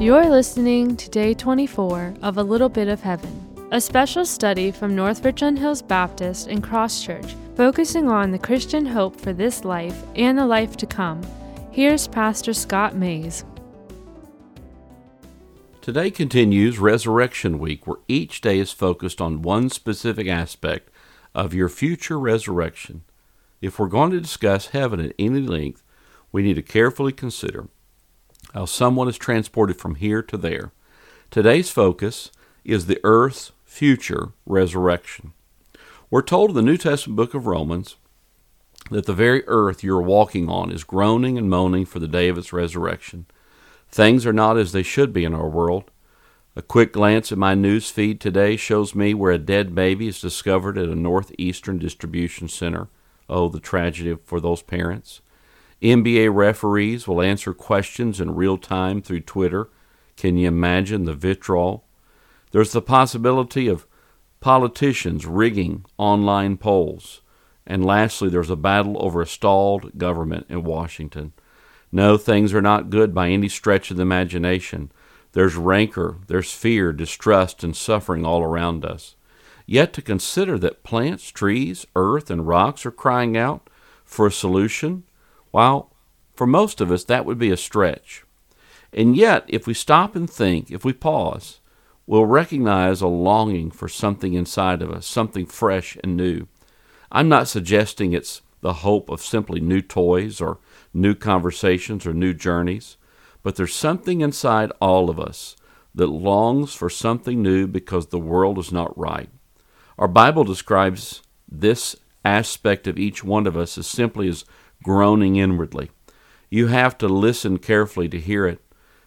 You're listening to day 24 of A Little Bit of Heaven, a special study from North Richland Hills Baptist and Cross Church, focusing on the Christian hope for this life and the life to come. Here's Pastor Scott Mays. Today continues Resurrection Week, where each day is focused on one specific aspect of your future resurrection. If we're going to discuss heaven at any length, we need to carefully consider how someone is transported from here to there. Today's focus is the earth's future resurrection. We're told in the New Testament book of Romans that the very earth you're walking on is groaning and moaning for the day of its resurrection. Things are not as they should be in our world. A quick glance at my news feed today shows me where a dead baby is discovered at a northeastern distribution center. Oh, the tragedy for those parents. NBA referees will answer questions in real time through Twitter. Can you imagine the vitriol? There's the possibility of politicians rigging online polls. And lastly, there's a battle over a stalled government in Washington. No, things are not good by any stretch of the imagination. There's rancor, there's fear, distrust, and suffering all around us. Yet to consider that plants, trees, earth, and rocks are crying out for a solution while for most of us that would be a stretch. And yet, if we stop and think, if we pause, we'll recognize a longing for something inside of us, something fresh and new. I'm not suggesting it's the hope of simply new toys or new conversations or new journeys, but there's something inside all of us that longs for something new because the world is not right. Our Bible describes this aspect of each one of us as simply as groaning inwardly. You have to listen carefully to hear it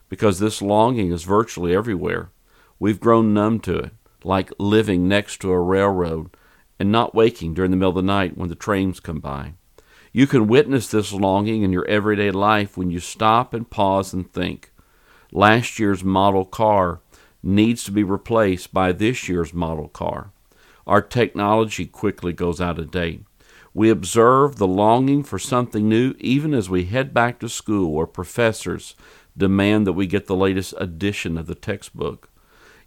because this longing is virtually everywhere. We've grown numb to it, like living next to a railroad and not waking during the middle of the night when the trains come by. You can witness this longing in your everyday life when you stop and pause and think. Last year's model car needs to be replaced by this year's model car. Our technology quickly goes out of date. We observe the longing for something new even as we head back to school or professors demand that we get the latest edition of the textbook.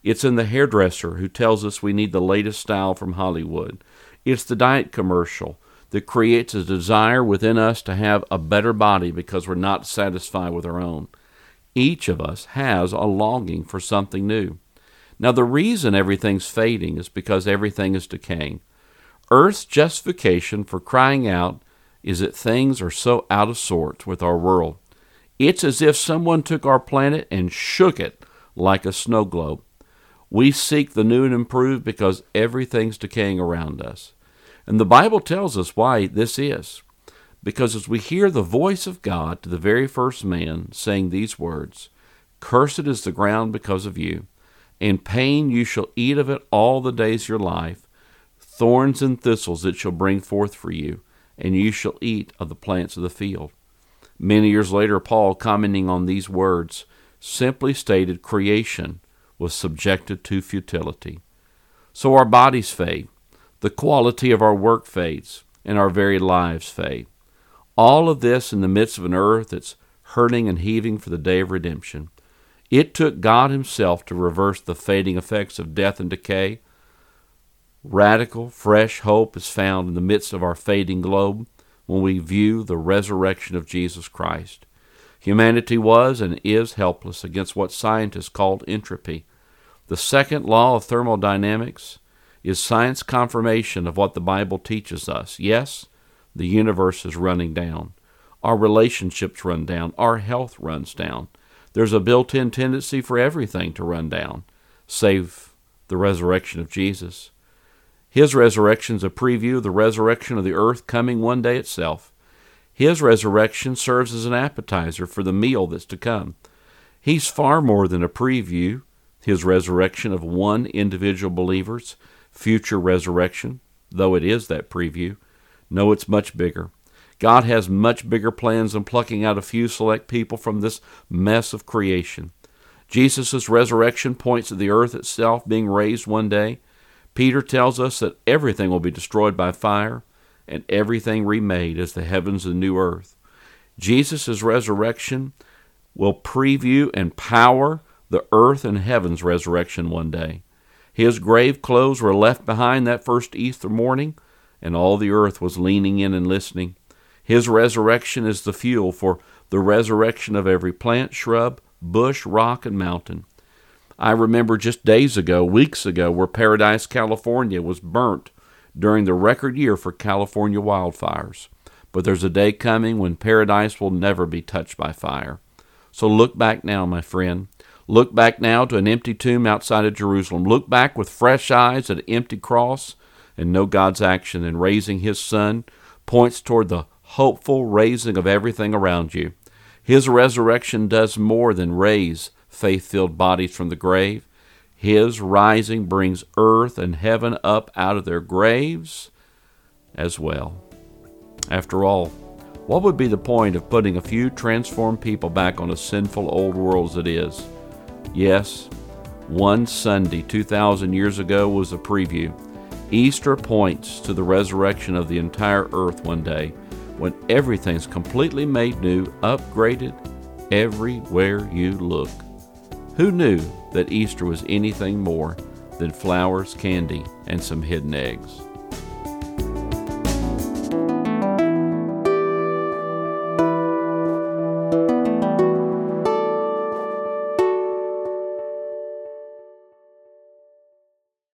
It's in the hairdresser who tells us we need the latest style from Hollywood. It's the diet commercial that creates a desire within us to have a better body because we're not satisfied with our own. Each of us has a longing for something new. Now, the reason everything's fading is because everything is decaying. Earth's justification for crying out is that things are so out of sorts with our world. It's as if someone took our planet and shook it like a snow globe. We seek the new and improved because everything's decaying around us. And the Bible tells us why this is. Because as we hear the voice of God to the very first man saying these words, Cursed is the ground because of you. In pain you shall eat of it all the days of your life thorns and thistles it shall bring forth for you, and you shall eat of the plants of the field. Many years later, Paul, commenting on these words, simply stated creation was subjected to futility. So our bodies fade, the quality of our work fades, and our very lives fade. All of this in the midst of an earth that's hurting and heaving for the day of redemption. It took God Himself to reverse the fading effects of death and decay Radical, fresh hope is found in the midst of our fading globe when we view the resurrection of Jesus Christ. Humanity was and is helpless against what scientists call entropy. The second law of thermodynamics is science confirmation of what the Bible teaches us. Yes, the universe is running down. Our relationships run down. Our health runs down. There's a built in tendency for everything to run down, save the resurrection of Jesus. His resurrection is a preview of the resurrection of the earth coming one day itself. His resurrection serves as an appetizer for the meal that's to come. He's far more than a preview, his resurrection of one individual believer's future resurrection, though it is that preview. No, it's much bigger. God has much bigger plans than plucking out a few select people from this mess of creation. Jesus' resurrection points to the earth itself being raised one day. Peter tells us that everything will be destroyed by fire and everything remade as the heavens and new earth. Jesus' resurrection will preview and power the earth and heaven's resurrection one day. His grave clothes were left behind that first Easter morning, and all the earth was leaning in and listening. His resurrection is the fuel for the resurrection of every plant, shrub, bush, rock, and mountain. I remember just days ago, weeks ago, where Paradise, California was burnt during the record year for California wildfires. But there's a day coming when Paradise will never be touched by fire. So look back now, my friend. Look back now to an empty tomb outside of Jerusalem. Look back with fresh eyes at an empty cross and know God's action in raising His Son points toward the hopeful raising of everything around you. His resurrection does more than raise faith filled bodies from the grave. His rising brings earth and heaven up out of their graves as well. After all, what would be the point of putting a few transformed people back on a sinful old world as it is? Yes, one Sunday 2,000 years ago was a preview. Easter points to the resurrection of the entire earth one day when everything's completely made new, upgraded everywhere you look. Who knew that Easter was anything more than flowers, candy, and some hidden eggs?